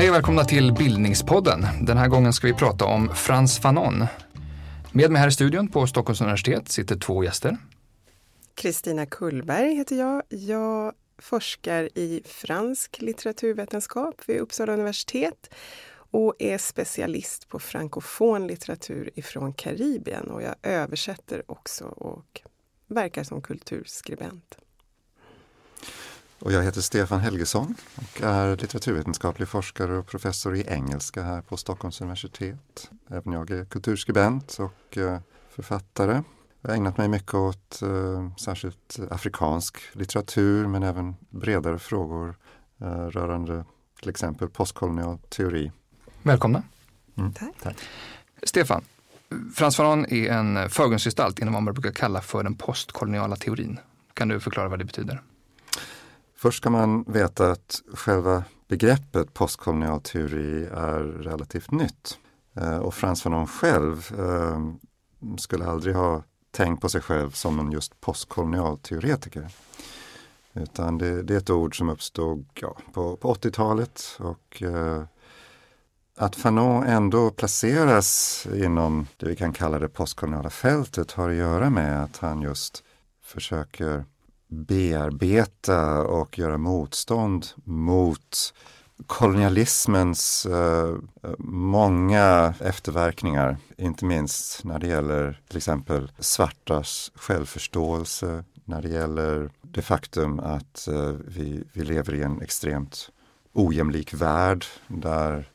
Hej och välkomna till Bildningspodden. Den här gången ska vi prata om Frans Fanon. Med mig här i studion på Stockholms universitet sitter två gäster. Kristina Kullberg heter jag. Jag forskar i fransk litteraturvetenskap vid Uppsala universitet och är specialist på frankofon litteratur ifrån Karibien och jag översätter också och verkar som kulturskribent. Och jag heter Stefan Helgesson och är litteraturvetenskaplig forskare och professor i engelska här på Stockholms universitet. Även jag är kulturskribent och eh, författare. Jag har ägnat mig mycket åt eh, särskilt afrikansk litteratur men även bredare frågor eh, rörande till exempel postkolonial teori. Välkomna. Mm. Tack. Tack. Stefan, Frans Fanon är en förgrundsgestalt inom vad man brukar kalla för den postkoloniala teorin. Kan du förklara vad det betyder? Först ska man veta att själva begreppet postkolonial teori är relativt nytt. Eh, och Frans Fanon själv eh, skulle aldrig ha tänkt på sig själv som en just postkolonial teoretiker. Utan det, det, är ett ord som uppstod ja, på, på 80-talet och eh, att Fanon ändå placeras inom det vi kan kalla det postkoloniala fältet har att göra med att han just försöker bearbeta och göra motstånd mot kolonialismens eh, många efterverkningar, inte minst när det gäller till exempel svartas självförståelse, när det gäller det faktum att eh, vi, vi lever i en extremt ojämlik värld där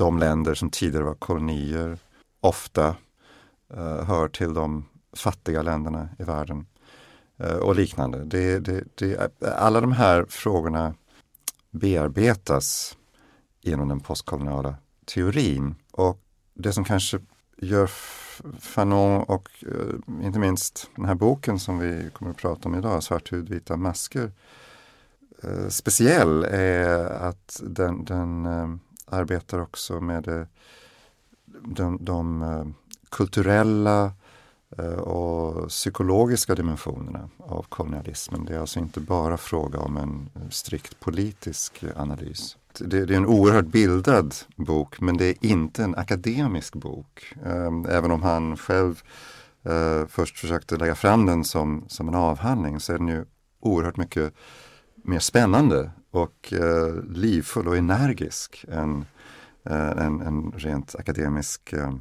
de länder som tidigare var kolonier ofta eh, hör till de fattiga länderna i världen. Eh, och liknande. Det, det, det, alla de här frågorna bearbetas genom den postkoloniala teorin. Och det som kanske gör Fanon och eh, inte minst den här boken som vi kommer att prata om idag, Svart hud, vita masker, eh, speciell är att den, den eh, arbetar också med eh, de, de eh, kulturella eh, och psykologiska dimensionerna av kolonialismen. Det är alltså inte bara fråga om en strikt politisk analys. Det, det är en oerhört bildad bok men det är inte en akademisk bok. Ehm, även om han själv först försökte lägga fram den som, som en avhandling så är den ju oerhört mycket mer spännande och eh, livfull och energisk än eh, en, en rent akademisk eh,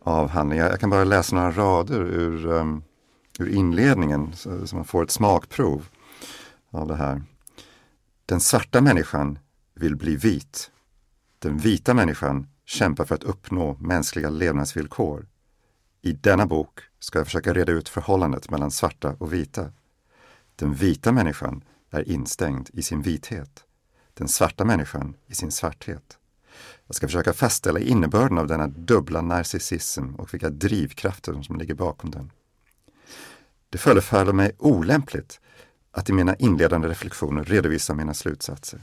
avhandling. Jag kan bara läsa några rader ur, um, ur inledningen så, så man får ett smakprov av det här. Den svarta människan vill bli vit. Den vita människan kämpar för att uppnå mänskliga levnadsvillkor. I denna bok ska jag försöka reda ut förhållandet mellan svarta och vita. Den vita människan är instängd i sin vithet. Den svarta människan i sin svarthet. Jag ska försöka fastställa innebörden av denna dubbla narcissism och vilka drivkrafter som ligger bakom den. Det förefaller mig olämpligt att i mina inledande reflektioner redovisa mina slutsatser.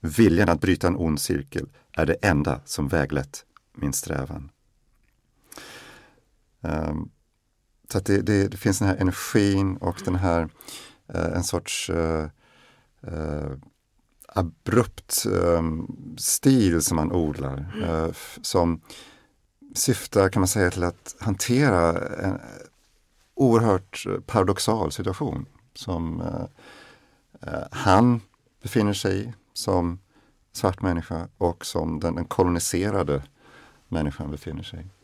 Viljan att bryta en ond cirkel är det enda som väglett min strävan. Um, så att det, det, det, finns den här energin och den här uh, en sorts uh, uh, abrupt stil som man odlar. Mm. Som syftar kan man säga till att hantera en oerhört paradoxal situation som han befinner sig i som svart människa och som den, den koloniserade människan befinner sig i.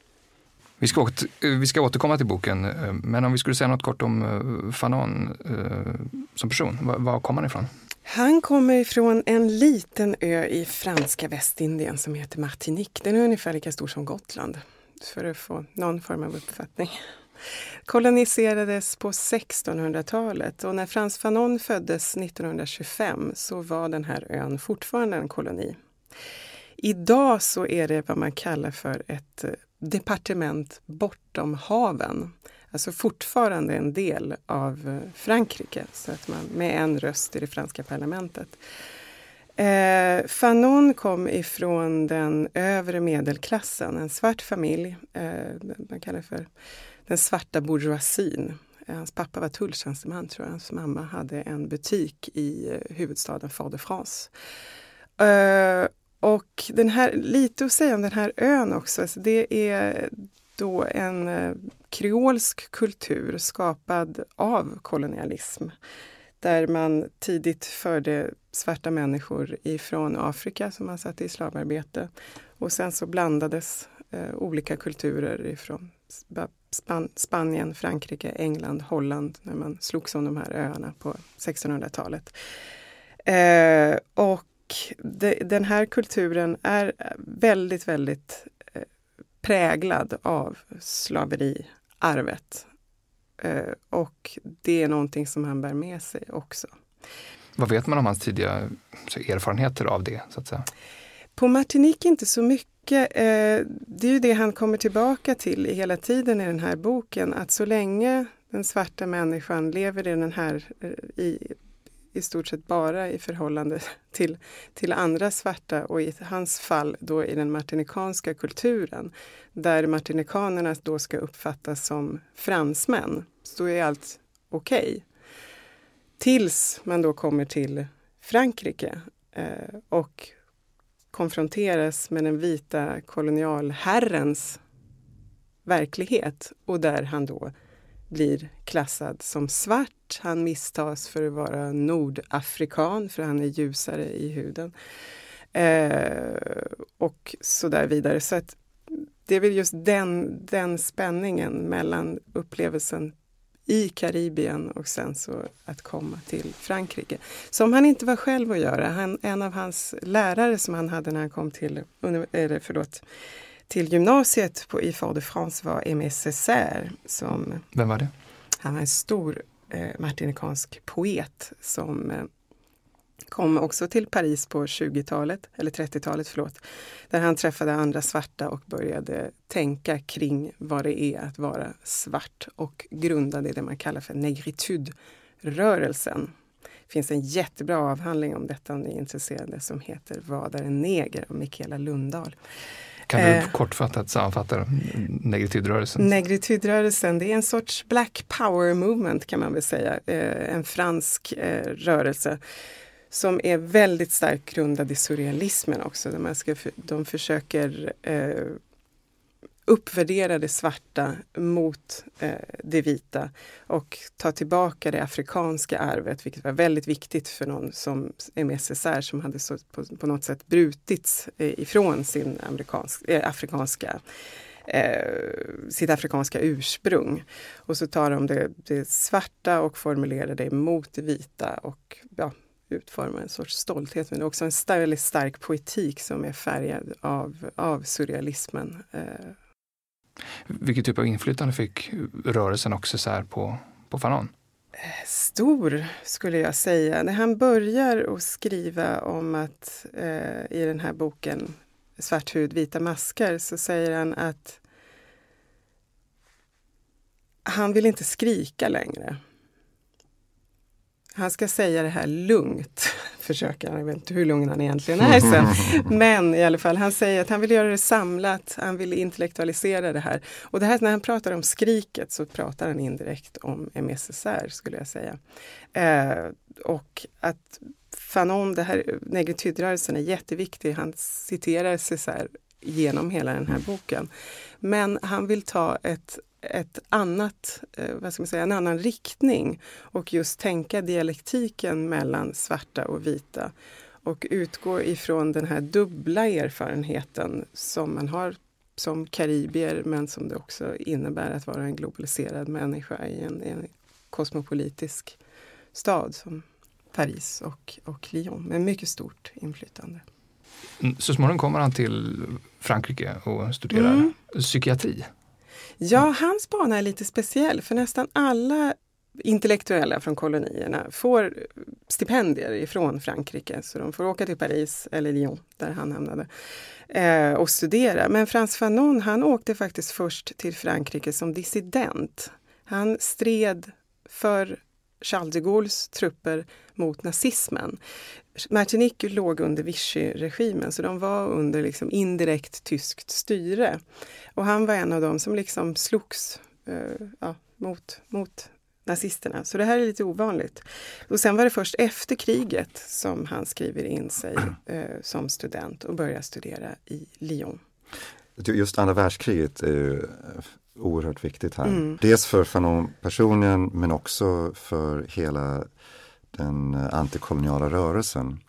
Vi ska, eh, vi ska återkomma till boken, eh, men om vi skulle säga något kort om eh, Fanon som person, var, var kom han ifrån? Han kommer ifrån en liten ö i franska Västindien som heter Martinique. Den är ungefär lika stor som Gotland, för att få någon form av uppfattning. Koloniserades på 1600-talet och när Frans Fanon föddes 1925 så var den här ön fortfarande en koloni. Idag så är det vad man kallar för ett departement bortom haven alltså fortfarande en del av eh, Frankrike, så att man med en röst i det franska parlamentet. Eh, Fanon kom ifrån den övre medelklassen, en svart familj. Eh, man kallar det för den svarta bourgeoisien. Eh, hans pappa var tulltjänsteman tror jag. Hans mamma hade en butik i eh, huvudstaden Fort-de-France. Eh, och den här, lite att säga om den här ön också. Alltså det är då en eh, kreolsk kultur skapad av kolonialism. Där man tidigt förde svarta människor ifrån Afrika som man satte i slavarbete. Och sen så blandades eh, olika kulturer ifrån Span Spanien, Frankrike, England, Holland när man slogs om de här öarna på 1600-talet. Eh, och de, den här kulturen är väldigt, väldigt eh, präglad av slaveriarvet. Eh, och det är någonting som han bär med sig också. Vad vet man om hans tidiga erfarenheter av det? så att säga? På Martinique inte så mycket. Eh, det är ju det han kommer tillbaka till hela tiden i den här boken, att så länge den svarta människan lever i den här, i, i stort sett bara i förhållande till, till andra svarta och i hans fall då i den martinikanska kulturen, där martinikanerna då ska uppfattas som fransmän, så är allt okej. Okay. Tills man då kommer till Frankrike eh, och konfronteras med den vita kolonialherrens verklighet och där han då blir klassad som svart. Han misstas för att vara nordafrikan för han är ljusare i huden. Eh, och så där vidare. Så att det är väl just den, den spänningen mellan upplevelsen i Karibien och sen så att komma till Frankrike. Som han inte var själv att göra. Han, en av hans lärare som han hade när han kom till, eller förlåt, till gymnasiet på, i Fort-de-France var Aimé Césaire. Som, Vem var det? Han var en stor eh, martinikansk poet som eh, kom också till Paris på 20-talet, eller 30-talet förlåt, där han träffade andra svarta och började tänka kring vad det är att vara svart och grundade det man kallar för negritude-rörelsen. Det finns en jättebra avhandling om detta om ni är intresserade som heter Vad är en neger? av Mikaela Lundahl. Kan du eh, kortfattat sammanfatta negritudrörelsen? Negritudrörelsen, det är en sorts black power movement kan man väl säga. Eh, en fransk eh, rörelse som är väldigt starkt grundad i surrealismen också. Där man ska, de försöker eh, uppvärdera det svarta mot eh, det vita och ta tillbaka det afrikanska arvet, vilket var väldigt viktigt för någon som MSSR som hade så, på, på något sätt brutits eh, ifrån sin amerikansk, eh, afrikanska eh, sitt afrikanska ursprung. Och så tar de det, det svarta och formulerar det mot det vita och ja, utforma en sorts stolthet men också en väldigt stark poetik som är färgad av, av surrealismen. Eh. Vilken typ av inflytande fick rörelsen också så på, på Fanon? Stor skulle jag säga. När han börjar att skriva om att eh, i den här boken Svart hud, vita masker så säger han att han vill inte skrika längre. Han ska säga det här lugnt, försöker han. Jag vet inte hur lugn han egentligen är sen. Men i alla fall, han säger att han vill göra det samlat, han vill intellektualisera det här. Och det här när han pratar om skriket så pratar han indirekt om MSSR skulle jag säga. Eh, och att Fanon, det här negritydrörelsen är jätteviktig. Han citerar César genom hela den här boken. Men han vill ta ett ett annat, eh, vad ska man säga, en annan riktning och just tänka dialektiken mellan svarta och vita och utgå ifrån den här dubbla erfarenheten som man har som karibier men som det också innebär att vara en globaliserad människa i en, en kosmopolitisk stad som Paris och, och Lyon med mycket stort inflytande. Mm, så småningom kommer han till Frankrike och studerar mm. psykiatri. Ja, hans bana är lite speciell för nästan alla intellektuella från kolonierna får stipendier ifrån Frankrike. Så de får åka till Paris eller Lyon, där han hamnade, eh, och studera. Men Frans Fanon, han åkte faktiskt först till Frankrike som dissident. Han stred för Charles de Gaulles trupper mot nazismen. Martinique låg under Vichy-regimen så de var under liksom indirekt tyskt styre. Och han var en av dem som liksom slogs eh, ja, mot, mot nazisterna. Så det här är lite ovanligt. Och sen var det först efter kriget som han skriver in sig eh, som student och börjar studera i Lyon. Just andra världskriget är ju eh, oerhört viktigt här. Mm. Dels för Fanon personligen men också för hela den eh, antikoloniala rörelsen.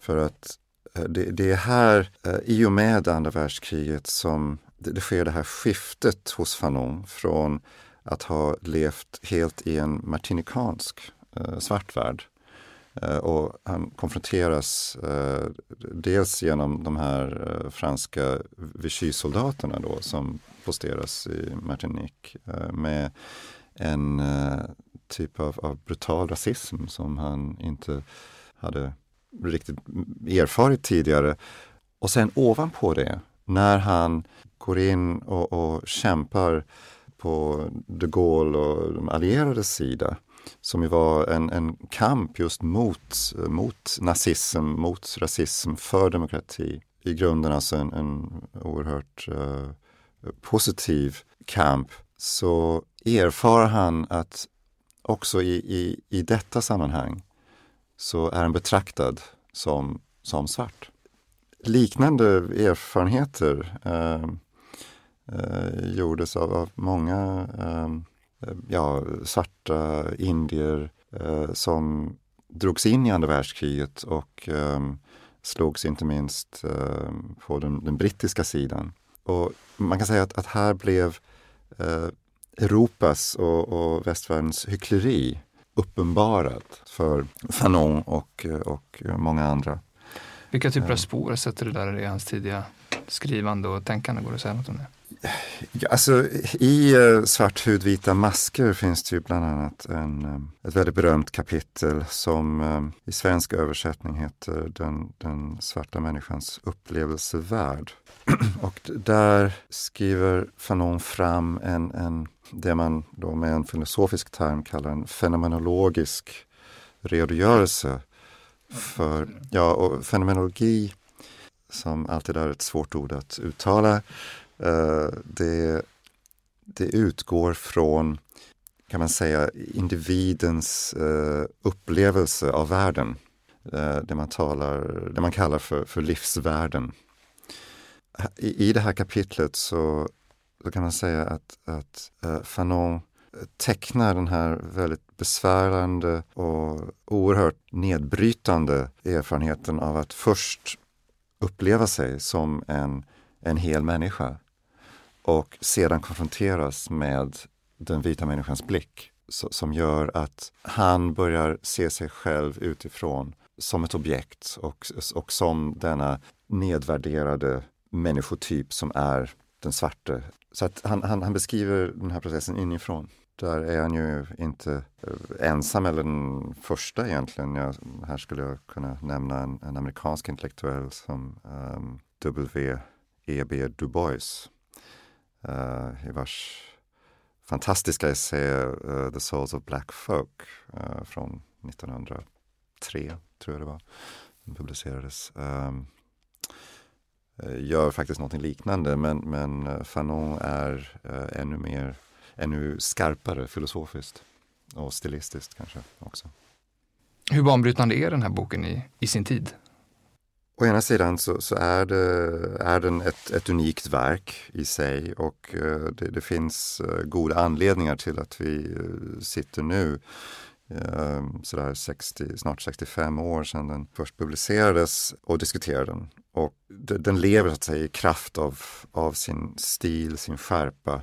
För att eh, det, det är här, eh, i och med andra världskriget, som det, det sker det här skiftet hos Fanon från att ha levt helt i en martinikansk eh, svart värld. Eh, och han konfronteras eh, dels genom de här eh, franska Vichy-soldaterna då som posteras i Martinique eh, med en eh, typ av, av, brutal rasism som han inte hade riktigt erfarit tidigare. Och sen ovanpå det, när han går in och, och kämpar på de Gaulle och de allierades sida som ju var en, en kamp just mot, mot nazism, mot rasism, för demokrati. I grunden alltså en, en oerhört uh, positiv kamp. Så erfar han att också i, i, i detta sammanhang så är han betraktad som, som svart. Liknande erfarenheter eh, eh, gjordes av, av många eh, ja, svarta indier eh, som drogs in i andra världskriget och eh, slogs inte minst eh, på den, den, brittiska sidan. Och man kan säga att, att här blev eh, Europas och, och västvärldens hyckleri uppenbarat för Fanon och, och många andra. Vilka typer av spår sätter du där i hans tidiga skrivande och tänkande? Går det att säga något om det? Alltså, I uh, Svart hud, vita masker finns det ju bland annat en, um, ett väldigt berömt kapitel som i svensk översättning heter den, den svarta människans upplevelsevärld. och där skriver Fanon fram en, en, det man då med en filosofisk term kallar en fenomenologisk redogörelse för, ja, och fenomenologi som alltid är ett svårt ord att uttala, eh, det, det utgår från, kan man säga, individens eh, upplevelse av världen. Eh, det, man talar, det man kallar för, för livsvärden. I, I det här kapitlet så, då kan man säga att, att uh, Fanon eh, tecknar den här väldigt besvärande och oerhört nedbrytande erfarenheten av att först uppleva sig som en, en hel människa och sedan konfronteras med den vita människans blick som gör att han börjar se sig själv utifrån som ett objekt och, och som denna nedvärderade människotyp som är den svarte. Så att han, han, han beskriver den här processen inifrån. Där är han ju inte eh, ensam eller den första egentligen. Jag, här skulle jag kunna nämna en, en amerikansk intellektuell som ehm, um, W.E.B. Du Bois uh, i vars fantastiska essä uh, The Souls of Black Folk uh, från 1903, tror jag det var, den publicerades. Um, gör faktiskt någonting liknande men, men Fanon är ännu mer, ännu skarpare filosofiskt och stilistiskt kanske också. Hur banbrytande är den här boken i, i sin tid? Å ena sidan så, så, är, det, är den ett, ett unikt verk i sig och det, det, finns goda anledningar till att vi sitter nu Eh, sådär 60, snart 65 år sedan den först publicerades och diskuterar den. Och den lever så att säga i kraft av, av sin stil, sin skärpa,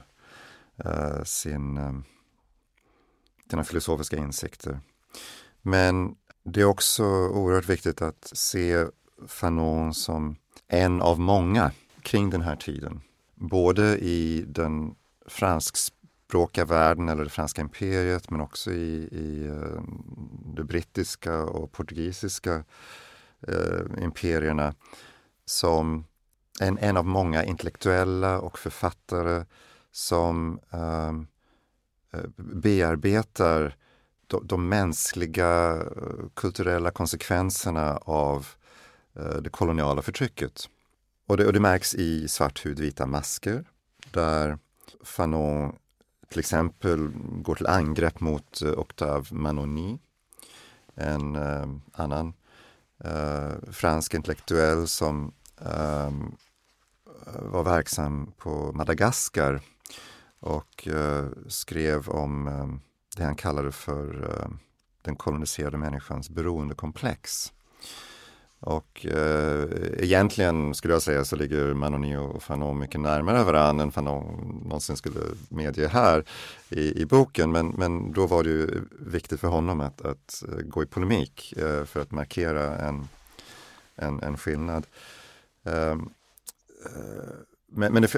eh, sin, eh, sina filosofiska insikter. Men det är också oerhört viktigt att se Fanon som en av många kring den här tiden. Både i den franskspråkiga världen eller det franska imperiet men också i, i eh, det brittiska och portugisiska eh, imperierna som en, en av många intellektuella och författare som ehm, eh, bearbetar de, de mänskliga eh, kulturella konsekvenserna av eh, det koloniala förtrycket. Och det, och det märks i Svart hud, vita masker där Fanon till exempel går till angrepp mot eh, Octave Manoni, en eh, annan eh, fransk intellektuell som ehm, eh, var verksam på Madagaskar och eh, skrev om eh, det han kallade för eh, den koloniserade människans beroendekomplex. Och eh, egentligen skulle jag säga så ligger Manoni och Fanon mycket närmare varandra än Fanon någonsin skulle medge här i, i boken. Men, men då var det ju viktigt för honom att, att eh, gå i polemik eh, för att markera en, en, en skillnad. Ehm, eh, men, men det,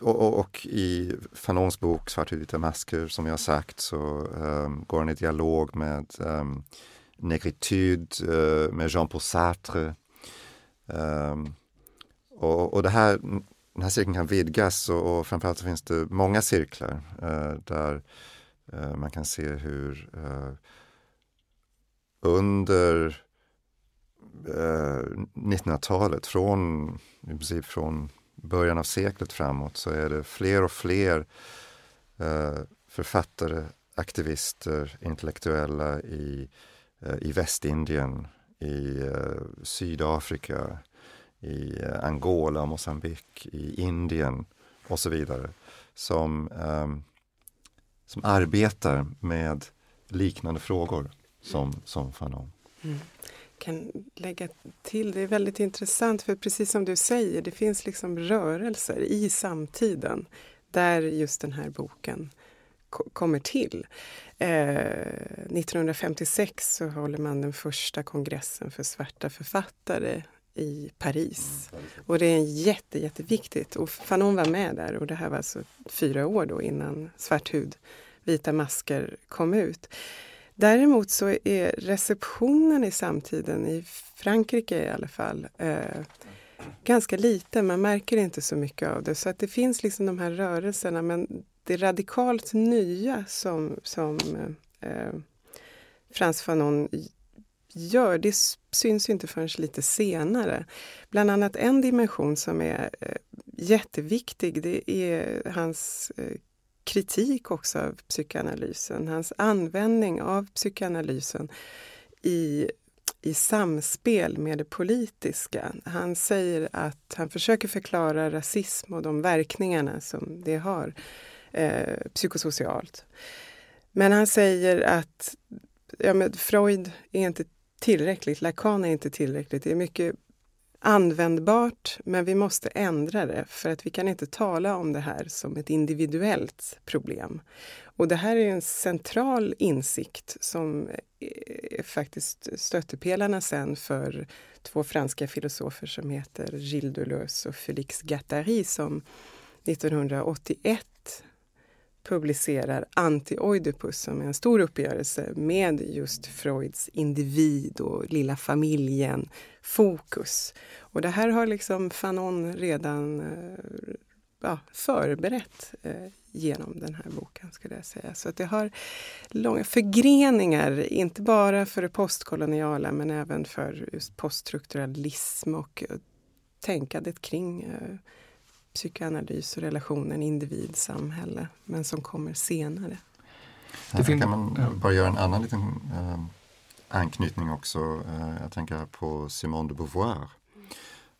och, och, i Fanons bok Svartvita masker som jag sagt så ehm, går han i dialog med ehm, Negritude euh, med Jean-Paul Sartre. Um, och, och det här, den här cirkeln kan vidgas och, och framförallt så finns det många cirklar uh, där uh, man kan se hur eh, under 1900-talet, från, i princip från början av seklet framåt så är det fler och fler författare, aktivister, intellektuella i Eh, i Västindien, i eh, Sydafrika, i eh, Angola, Mosambik, i Indien och så vidare som, eh, som arbetar med liknande frågor som, som Fanon. Mm. kan lägga till, det är väldigt intressant för precis som du säger, det finns liksom rörelser i samtiden där just den här boken kommer till. Eh, 1956 så håller man den första kongressen för svarta författare i Paris. Och det är jätte, jätteviktigt. Och Fanon var med där och det här var alltså fyra år då innan Svart hud, vita masker kom ut. Däremot så är receptionen i samtiden, i Frankrike i alla fall, eh, ganska liten. Man märker inte så mycket av det. Så att det finns liksom de här rörelserna men det radikalt nya som, som eh, Frans Fanon gör, det syns inte förrän lite senare. Bland annat en dimension som är eh, jätteviktig, det är hans eh, kritik också av psykoanalysen, hans användning av psykoanalysen i, i samspel med det politiska. Han säger att han försöker förklara rasism och de verkningarna som det har eh, psykosocialt. Men han säger att ja, men Freud är inte tillräckligt, Lacan är inte tillräckligt. Det är mycket användbart, men vi måste ändra det för att vi kan inte tala om det här som ett individuellt problem. Och det här är en central insikt som är faktiskt stöttepelarna sen för två franska filosofer som heter Gilles Deleuze och Félix Gattari som 1981 publicerar Anti-Oidipus som är en stor uppgörelse med just Freuds individ och lilla familjen fokus. Och det här har liksom Fanon redan eh, ja, förberett eh, genom den här boken skulle jag säga. Så att det har långa förgreningar, inte bara för det postkoloniala men även för just poststrukturalism och tänkandet kring eh, psykoanalys och relationen individ-samhälle, men som kommer senare. Det kan man bara göra en annan liten eh, anknytning också. Eh, jag tänker på Simone de Beauvoir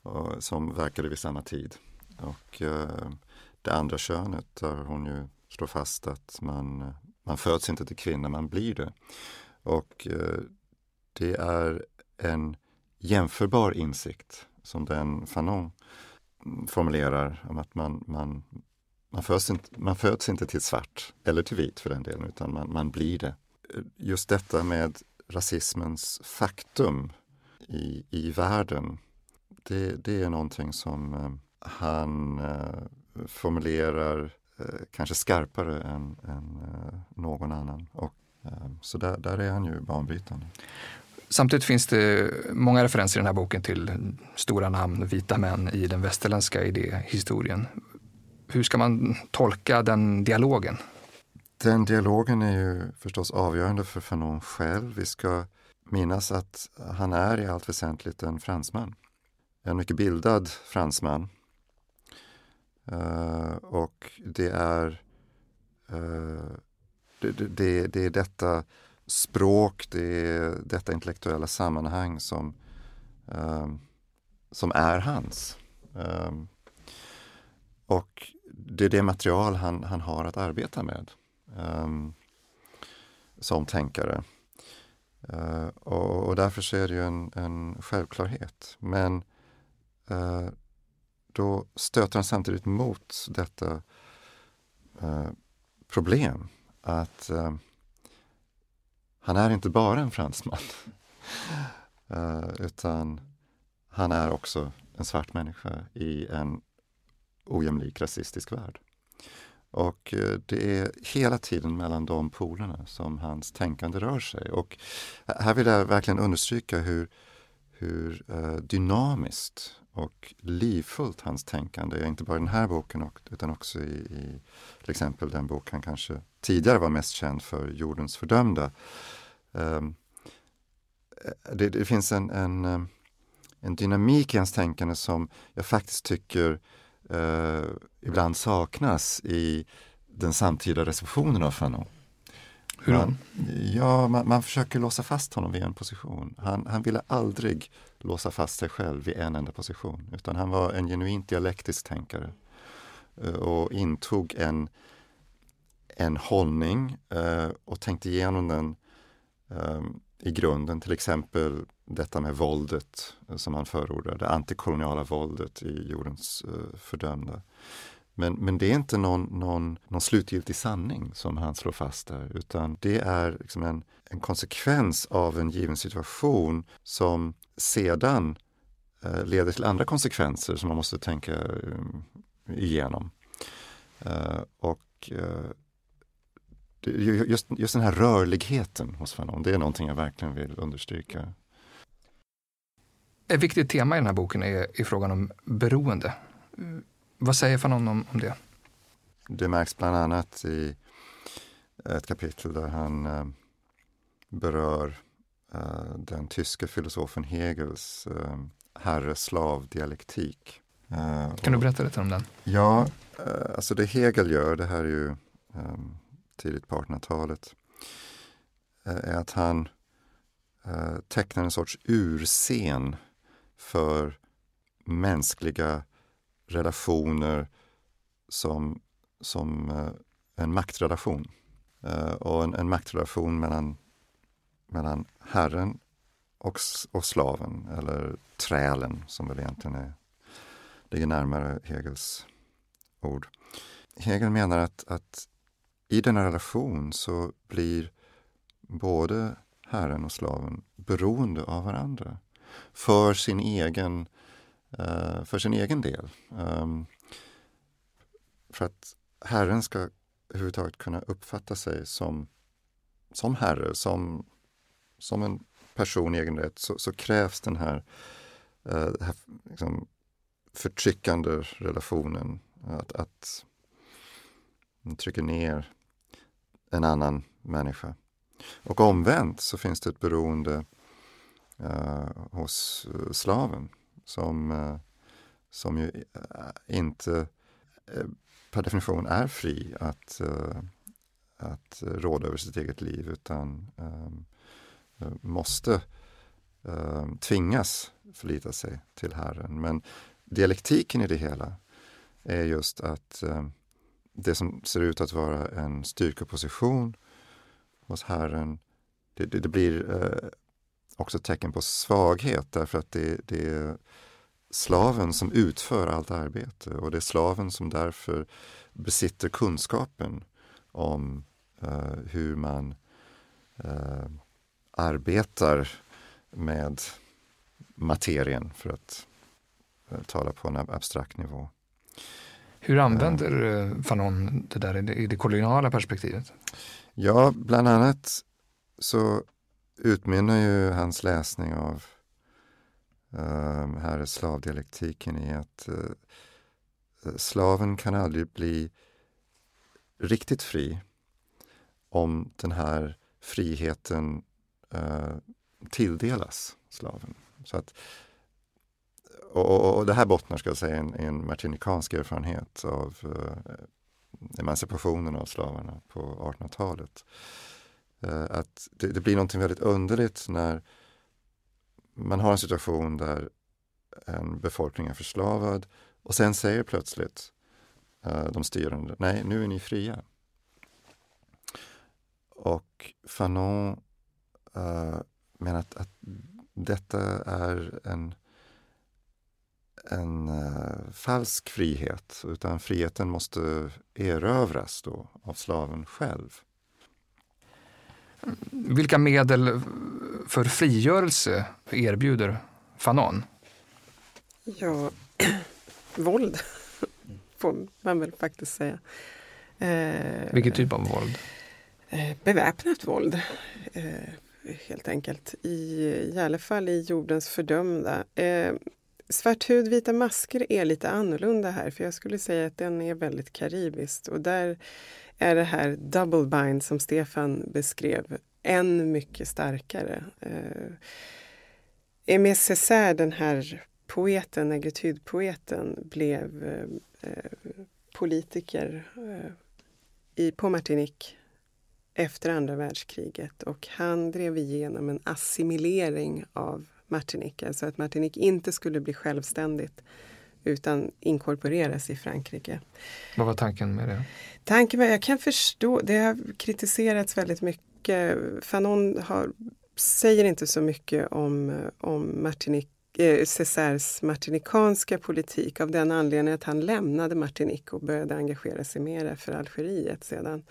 eh, som verkade vid samma tid. Och eh, det andra könet där hon ju slår fast att man, man föds inte till kvinna, man blir det. Och eh, det är en jämförbar insikt som den Fanon formulerar om att man, man, man, föds inte, man föds inte till svart eller till vit för den delen, utan man, man blir det. Just detta med rasismens faktum i, i världen, det, det är någonting som eh, han eh, formulerar eh, kanske skarpare än, än eh, någon annan. Och, eh, så där, där är han ju banbrytande. Samtidigt finns det många referenser i den här boken till stora namn, vita män i den västerländska idéhistorien. Hur ska man tolka den dialogen? Den dialogen är ju förstås avgörande för Fanon själv. Vi ska minnas att han är i allt väsentligt en fransman. En mycket bildad fransman. Uh, och det är, uh, det, det, det, är detta språk, det är detta intellektuella sammanhang som, uh, som är hans. Eh, och det är det material han, han har att arbeta med eh, som tänkare. Uh, och, och, därför så är det ju en, en självklarhet. Men uh, då stöter han samtidigt mot detta uh, problem att han är inte bara en fransman eh, utan han är också en svart människa i en ojämlik rasistisk värld. Och eh, det är hela tiden mellan de polerna som hans tänkande rör sig. Och eh, här vill jag verkligen understryka hur, hur dynamiskt och livfullt hans tänkande inte bara i den här boken utan också i, i till exempel den bok han kanske tidigare var mest känd för, Jordens fördömda. Um, det, det, finns en, en, en dynamik i hans tänkande som jag faktiskt tycker eh, ibland saknas i den samtida receptionen av Fanon. Hur då? ja, man, man, försöker låsa fast honom vid en position. Han, han ville aldrig låsa fast sig själv i en enda position, utan han var en genuint dialektisk tänkare eh, och intog en, en hållning eh, och tänkte igenom den eh, i grunden, till exempel detta med våldet som han förordar, det antikoloniala våldet i jordens fördömda. Men, men det är inte någon, någon, någon slutgiltig sanning som han slår fast där, utan det är liksom en, en konsekvens av en given situation som sedan eh, leder till andra konsekvenser som man måste tänka eh, igenom. Eh, och eh, just, just den här rörligheten hos Fanon, det är någonting jag verkligen vill understryka. Ett viktigt tema i den här boken är, är frågan om beroende. Vad säger Fanon om, om det? Det märks bland annat i ett kapitel där han eh, berör eh, den tyske filosofen Hegels eh, herre-slav-dialektik. Eh, kan du berätta lite om den? Ja, alltså det Hegel gör, det här är ju um, tidigt på 1800-talet, eh, är att han tecknar en sorts urscen för mänskliga relationer som, som eh, en maktrelation. Eh, och en, en maktrelation mellan, mellan Herren och, och slaven, eller trälen som väl egentligen är, ligger närmare Hegels ord. Hegel menar att, att i denna relation så blir både herren och slaven beroende av varandra för sin egen, uh, för sin egen del. Um, för att herren ska överhuvudtaget kunna uppfatta sig som, som herre, som, som en person i egen rätt, så, så krävs den här, uh, här liksom, förtryckande relationen. Att, att trycker ner en annan människa. Och omvänt så finns det ett beroende uh, hos slaven som, eh, som ju eh, inte eh, per definition är fri att, att råda över sitt eget liv utan ehm, måste ehm, tvingas förlita sig till Herren. Men dialektiken i det hela är just att ehm, det som ser ut att vara en styrkeposition hos Herren, det, det, det blir eh, också tecken på svaghet därför att det, det, är slaven som utför allt arbete och det är slaven som därför besitter kunskapen om eh, hur man eh, arbetar med materien för att eh, tala på en abstrakt nivå. Hur använder uh, Fanon det där i det, i det koloniala perspektivet? Ja, bland annat så utmynnar ju hans läsning av uh, här är slavdialektiken i att uh, slaven kan aldrig bli riktigt fri om den här friheten uh, tilldelas slaven. Så att, och, och, det här bottnar ska jag säga, en, en martinikansk erfarenhet av uh, emancipationen av slavarna på 1800-talet. Eh, att det, det, blir någonting väldigt underligt när man har en situation där en befolkning är förslavad och sen säger plötsligt eh, de styrande, nej nu är ni fria. Och Fanon uh, menar att, att detta är en, en uh, falsk frihet, utan friheten måste erövras då av slaven själv. Vilka medel för frigörelse erbjuder Fanon? Ja, våld får man väl faktiskt säga. Eh, Vilken typ av våld? Eh, beväpnat våld. Eh, helt enkelt. I, I alla fall i jordens fördömda. Eh, Svart hud, vita masker är lite annorlunda här för jag skulle säga att den är väldigt karibiskt och där är det här double bind som Stefan beskrev än mycket starkare. Eh, Aimé Césaire, den här poeten, negritydpoeten, blev eh, eh, politiker eh, i, på Martinique efter andra världskriget och han drev igenom en assimilering av Martinique, alltså att Martinique inte skulle bli självständigt utan inkorporeras i Frankrike. Vad var tanken med det? Tanken var, jag kan förstå, det har kritiserats väldigt mycket. Fanon har, säger inte så mycket om, om Martinique eh, Césaires martinikanska politik av den anledningen att han lämnade Martinique och började engagera sig mer för Algeriet sedan.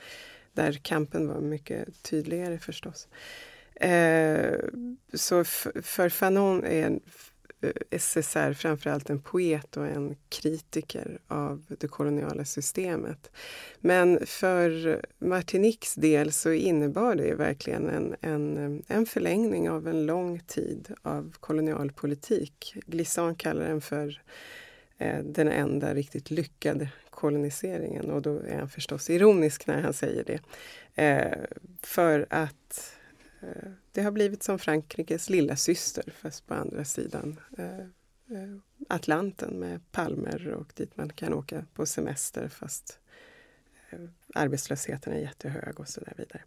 Där kampen var mycket tydligare förstås. Eh, så för Fanon är Eh, SSR framförallt en poet och en kritiker av det koloniala systemet. Men för Martiniques del så innebar det verkligen en, en, en förlängning av en lång tid av kolonialpolitik. Glissant kallar den för eh, den enda riktigt lyckade koloniseringen och då är han förstås ironisk när han säger det. Eh, för att Eh, det har blivit som Frankrikes lilla syster fast på andra sidan eh, eh, Atlanten med palmer och dit man kan åka på semester fast arbetslösheten är jättehög och så där vidare.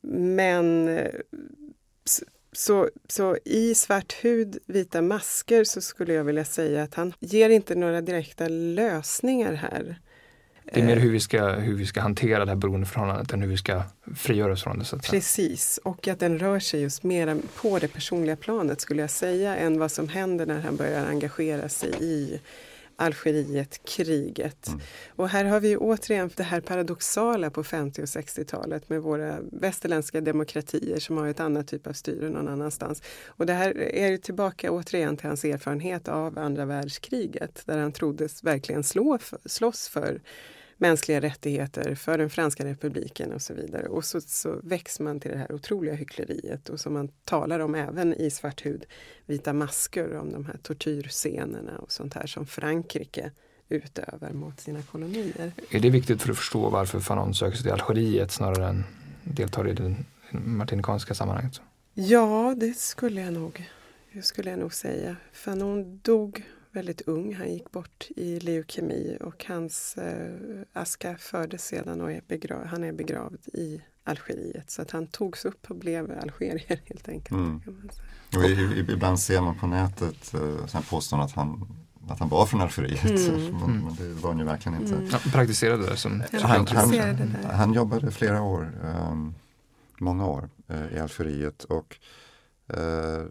Men så, så i svart hud, vita masker så skulle jag vilja säga att han ger inte några direkta lösningar här. Det är mer hur vi ska, hur vi ska hantera det här beroendeförhållandet än hur vi ska frigöra oss från det. Så Precis, och att den rör sig just mer på det personliga planet skulle jag säga än vad som händer när han börjar engagera sig i Algeriet, kriget. Mm. Och här har vi återigen det här paradoxala på 50 och 60-talet med våra västerländska demokratier som har ett annat typ av styre någon annanstans. Och det här är tillbaka återigen till hans erfarenhet av andra världskriget där han troddes verkligen slå för, slåss för mänskliga rättigheter för den franska republiken och så vidare. Och så, så väcks man till det här otroliga hyckleriet och som man talar om även i Svart hud, vita masker, om de här tortyrscenerna och sånt här som Frankrike utövar mot sina kolonier. Är det viktigt för att förstå varför Fanon söker sig till Algeriet snarare än deltar i det martinikanska sammanhanget? Ja, det skulle jag nog, det skulle jag nog säga. Fanon dog väldigt ung. Han gick bort i leukemi och hans eh, aska fördes sedan och är begrav, han är begravd i Algeriet. Så att han togs upp och blev algerier helt enkelt. Mm. Och ibland ser man på nätet eh, påståenden att han att han var från Algeriet. Mm. Men, men, det var han ju verkligen inte. Mm. Han praktiserade där som han, han, han, han, jobbade flera år, um, många år uh, i Algeriet och uh,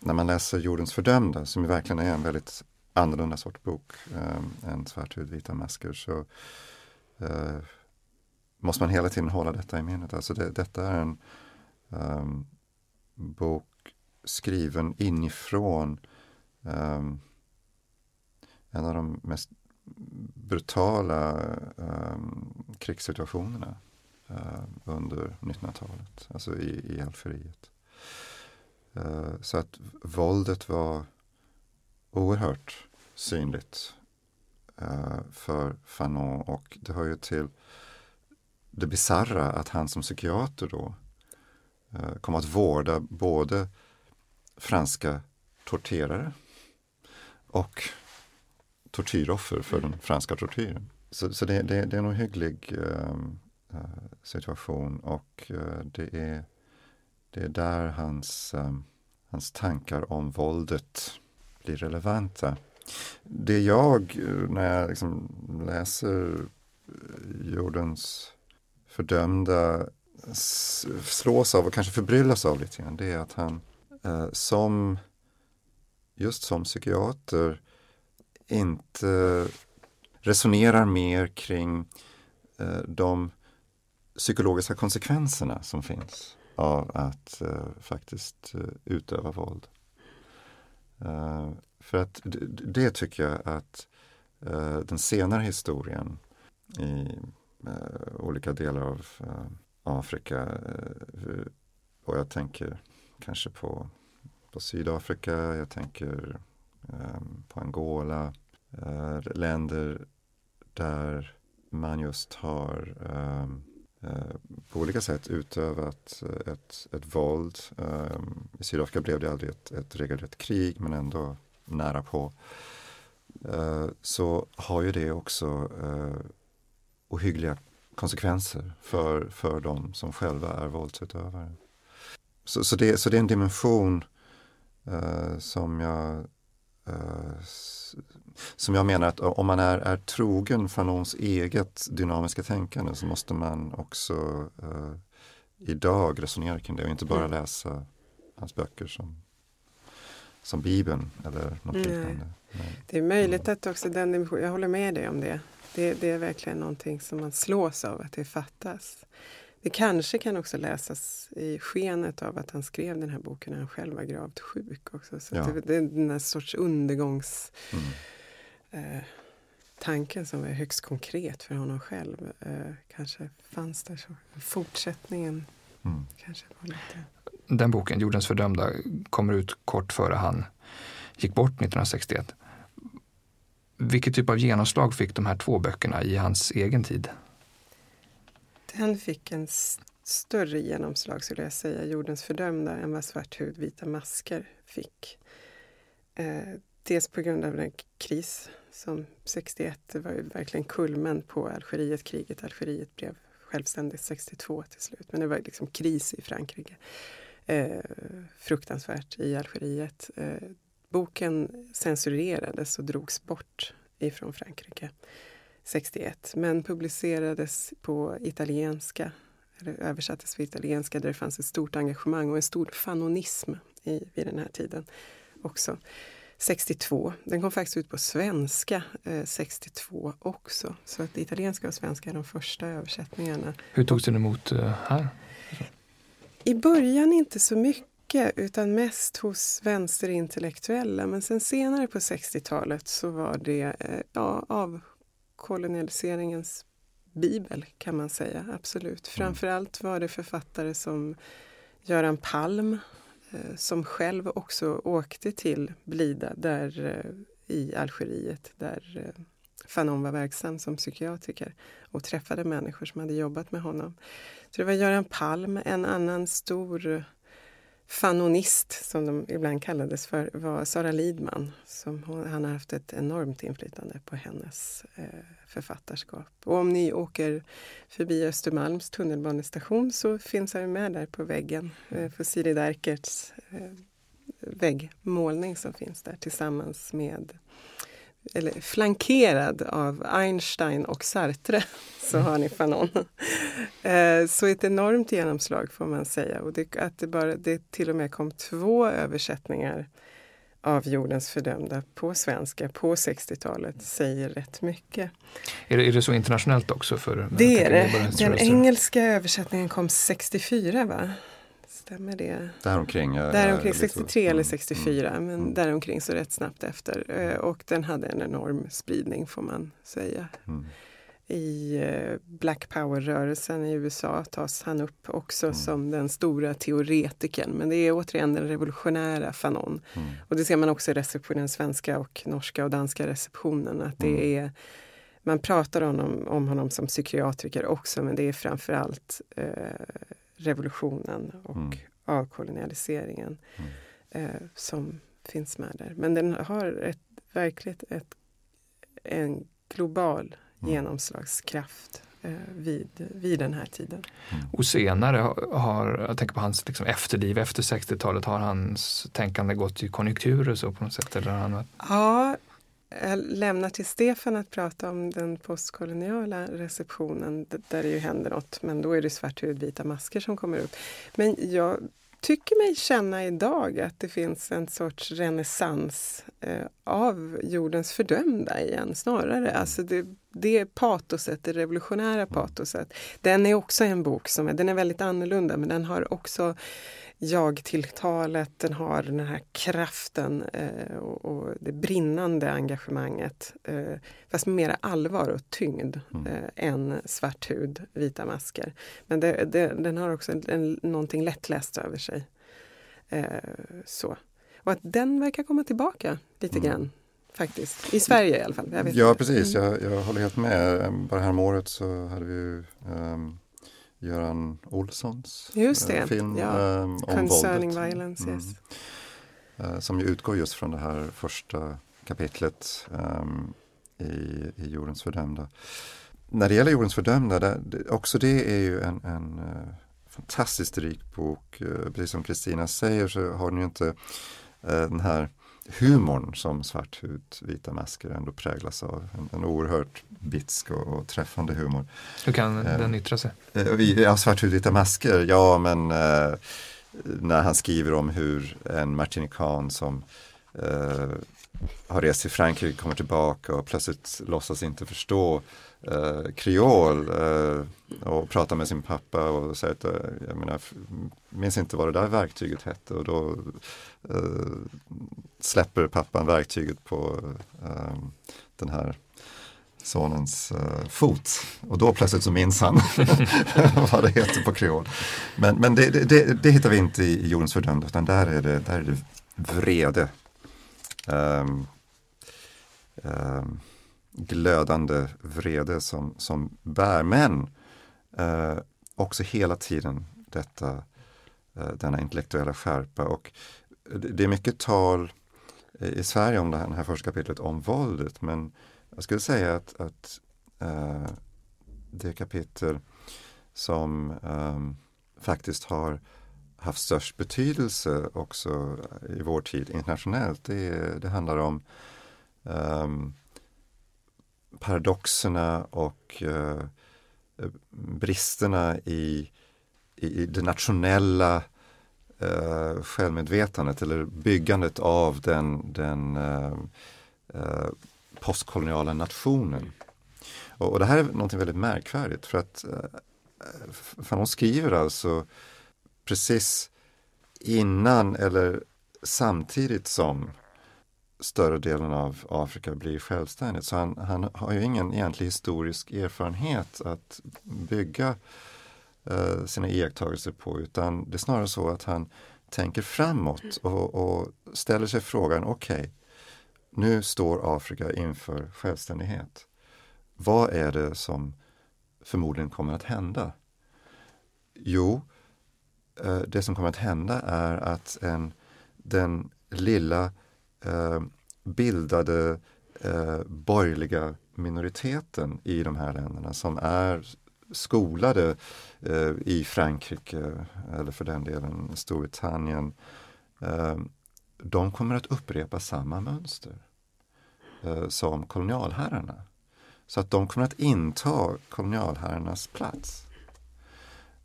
när man läser Jordens fördömda, som verkligen är en väldigt annorlunda sorts bok eh, än Svarthud, vita masker, så eh, måste man hela tiden hålla detta i minnet. Alltså det, detta är en um, bok skriven inifrån um, en av de mest brutala um, krigssituationerna uh, under 1900-talet, alltså i, i Algeriet. Eh, så att våldet var oerhört synligt eh, för Fanon och det hör ju till det bizarra att han som psykiater då eh, kom att vårda både franska torterare och tortyroffer för den franska tortyren. Så, så det, det, det, är en ohygglig eh, situation och eh, det, är, det är där hans, eh, hans tankar om våldet blir relevanta. Det jag, eh, när jag liksom läser eh, jordens fördömda slås av och kanske förbryllas av lite grann, det är att han som just som psykiater inte resonerar mer kring de psykologiska konsekvenserna som finns av att eh, faktiskt eh, utöva våld. Eh, för att det, det, tycker jag att eh, den senare historien i eh, olika delar av eh, Afrika eh, och jag tänker kanske på, på Sydafrika, jag tänker eh, på Angola, eh, länder där man just har um, Eh, på olika sätt utövat ett, ett våld. Eh, I Sydafrika blev det aldrig ett, ett regelrätt krig men ändå nära på. Eh, så har ju det också ohyggliga konsekvenser för, för de som själva är våldsutövare. Så, så, det, så det är en dimension som jag som jag menar att om man är, är trogen Fanons eget dynamiska tänkande så måste man också uh, idag resonera kring det och inte bara mm. läsa hans böcker som, som Bibeln eller något liknande. Det är möjligt att också den dimensionen, jag håller med dig om det. det. Det är verkligen någonting som man slås av att det fattas. Det kanske kan också läsas i skenet av att han skrev den här boken när han själv var gravt sjuk. Också. Så ja. det, det är den här sorts undergångs... Mm eh, tanken som var högst konkret för honom själv eh, kanske fanns där. Så fortsättningen mm. kanske var lite... Den boken, Jordens fördömda, kommer ut kort före han gick bort 1961. Vilket typ av genomslag fick de här två böckerna i hans egen tid? Den fick en större genomslag, skulle jag säga, Jordens fördömda, än vad Svart hud, vita masker fick. Eh, dels på grund av den kris som 61 det var ju verkligen kulmen på Algerietkriget. Algeriet blev självständigt 62 till slut, men det var liksom kris i Frankrike. Eh, fruktansvärt i Algeriet. Eh, boken censurerades och drogs bort ifrån Frankrike 61, men publicerades på italienska, eller översattes till italienska där det fanns ett stort engagemang och en stor fanonism i, vid den här tiden också. 62. Den kom faktiskt ut på svenska eh, 62 också. Så att italienska och svenska är de första översättningarna. Hur togs den emot eh, här? I början inte så mycket utan mest hos vänsterintellektuella. Men sen senare på 60-talet så var det eh, ja, avkolonialiseringens bibel kan man säga, absolut. Mm. Framförallt var det författare som Göran Palm Eh, som själv också åkte till Blida där, eh, i Algeriet där eh, Fanon var verksam som psykiatriker och träffade människor som hade jobbat med honom. Så det var Göran Palm, en annan stor fanonist som de ibland kallades för var Sara Lidman. Som hon, han har haft ett enormt inflytande på hennes eh, författarskap. Och om ni åker förbi Östermalms tunnelbanestation så finns han med där på väggen eh, för Siri Derkerts eh, väggmålning som finns där tillsammans med eller flankerad av Einstein och Sartre, så har ni Fanon. Eh, så ett enormt genomslag får man säga. Och det, att det, bara, det till och med kom två översättningar av jordens fördömda på svenska på 60-talet säger rätt mycket. Är det, är det så internationellt också? för Det är det. Den engelska översättningen kom 64 va? Stämmer det? Däromkring. Däromkring 63 eller 64, mm. men mm. däromkring så rätt snabbt efter. Eh, och den hade en enorm spridning får man säga. Mm. I eh, Black Power-rörelsen i USA tas han upp också mm. som den stora teoretikern. Men det är återigen den revolutionära Fanon. Mm. Och det ser man också i receptionen, svenska och norska och danska receptionen. Att det mm. är man pratar om, om honom som psykiatriker också men det är framförallt eh, revolutionen och mm. avkolonialiseringen mm. eh, som finns med där. Men den har ett, verkligen ett, en global mm. genomslagskraft eh, vid, vid den här tiden. Mm. Och senare har, jag tänker på hans liksom efterliv, efter 60-talet, har hans tänkande gått i konjunkturer så på något sätt? Eller han... Ja, jag lämnar till Stefan att prata om den postkoloniala receptionen där det ju händer något, men då är det svarthudvita masker som kommer upp. Men jag tycker mig känna idag att det finns en sorts renässans eh, av jordens fördömda igen snarare. Alltså det, det patoset, det revolutionära patoset. Den är också en bok som är, den är väldigt annorlunda men den har också jag-tilltalet, den har den här kraften eh, och, och, det brinnande engagemanget. Eh, fast med mera allvar och tyngd mm. eh, än svart hud, vita masker. Men det, det, den har också en, någonting lättläst över sig. Eh, så. Och att den verkar komma tillbaka lite mm. grann. Faktiskt, i Sverige i alla fall. ja precis, mm. jag, jag håller helt med. Bara häromåret så hade vi um Göran Olssons just det. Eh, film ja. um, om Concerning våldet. violence, mm. yes. Uh, som ju utgår just från det här första kapitlet um, i, i Jordens fördömda. När det gäller Jordens fördömda, det, också det är ju en, en uh, fantastiskt rik bok. Precis som Kristina säger så har den ju inte den här humorn som Svarthud, vita masker ändå präglas av. En, en oerhört bitsk och, och träffande humor. Hur kan eh, den yttra sig? Eh, ja, Svarthud, vita masker, ja men eh, när han skriver om hur en martinikan som eh, har rest till Frankrike kommer tillbaka och plötsligt låtsas inte förstå eh, kreol eh, och pratar med sin pappa och säger att eh, jag menar, minns inte vad det där verktyget hette och då eh, släpper pappan verktyget på eh, den här sonens uh, fot. Och då plötsligt så minns han vad det heter på kreol. Men, men det, det, det, hittar vi inte i, i Jordens fördömda utan där är det, där är det vrede. Um, um, glödande vrede som, som bär. Men eh, också hela tiden detta, eh, denna intellektuella skärpa. Och det, är mycket tal i Sverige om det här, det här första kapitlet om våldet. Men jag skulle säga att, att eh, det kapitel som ehm, faktiskt har haft störst betydelse också i vår tid internationellt, det, det handlar om um, paradoxerna och eh, bristerna i, i, det nationella eh, självmedvetandet eller byggandet av den, den eh, eh postkoloniala nationen. Och, och, det här är något väldigt märkvärdigt för att eh, för hon skriver alltså precis innan eller samtidigt som större delen av Afrika blir självständigt. Så han, han har ju ingen egentlig historisk erfarenhet att bygga eh, sina iakttagelser på utan det är snarare så att han tänker framåt och, och ställer sig frågan, okej, okay, nu står Afrika inför självständighet. Vad är det som förmodligen kommer att hända? Jo, eh, det som kommer att hända är att en, den lilla eh, bildade eh, borgerliga minoriteten i de här länderna som är skolade eh, i Frankrike eller för den delen Storbritannien. Eh, de kommer att upprepa samma mönster eh, som kolonialherrarna. Så att de kommer att inta kolonialherrarnas plats.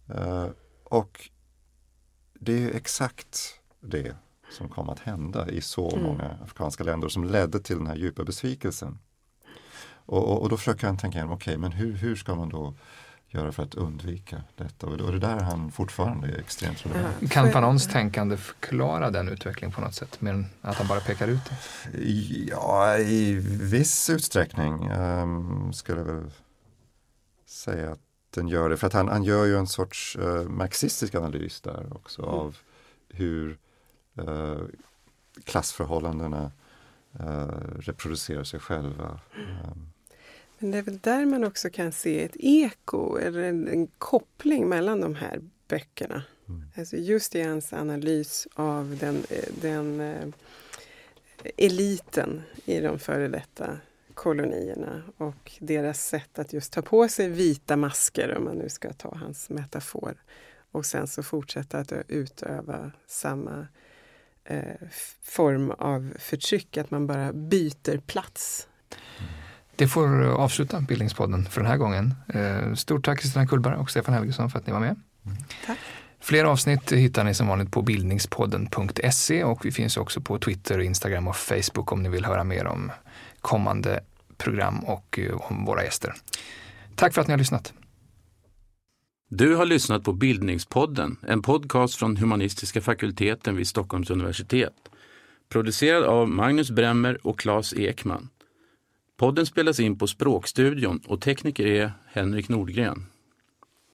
Eh, och det är exakt det som kom att hända i så mm. många afrikanska länder som ledde till den här djupa besvikelsen. Och, och, och då försöker han tänka igenom, okej okay, men hur, hur ska man då göra för att undvika detta? Och det är där han fortfarande är extremt relevant. Kan Fanons tänkande förklara den utvecklingen på något sätt, mer än att han bara pekar ut det? Ja, i viss utsträckning um, skulle jag väl säga att den gör det. För att han, han gör ju en sorts uh, marxistisk analys där också mm. av hur uh, klassförhållandena uh, reproducerar sig själva. Um, Men det är väl där man också kan se ett eko eller en, en koppling mellan de här böckerna. Mm. Alltså just i hans analys av den, den eh, eliten i de före detta kolonierna och deras sätt att just ta på sig vita masker, om man nu ska ta hans metafor, och sen så fortsätta att utöva samma eh, form av förtryck, att man bara byter plats. Det får avsluta Bildningspodden för den här gången. Eh, stort tack Kristina Kullberg och Stefan Helgesson för att ni var med. Tack. Fler avsnitt hittar ni som vanligt på bildningspodden.se och vi finns också på Twitter, Instagram och Facebook om ni vill höra mer om kommande program och eh, om våra gäster. Tack för att ni har lyssnat. Du har lyssnat på Bildningspodden, en podcast från humanistiska fakulteten vid Stockholms universitet. Producerad av Magnus Bremmer och Claes Ekman. Podden spelas in på Språkstudion och tekniker är Henrik Nordgren.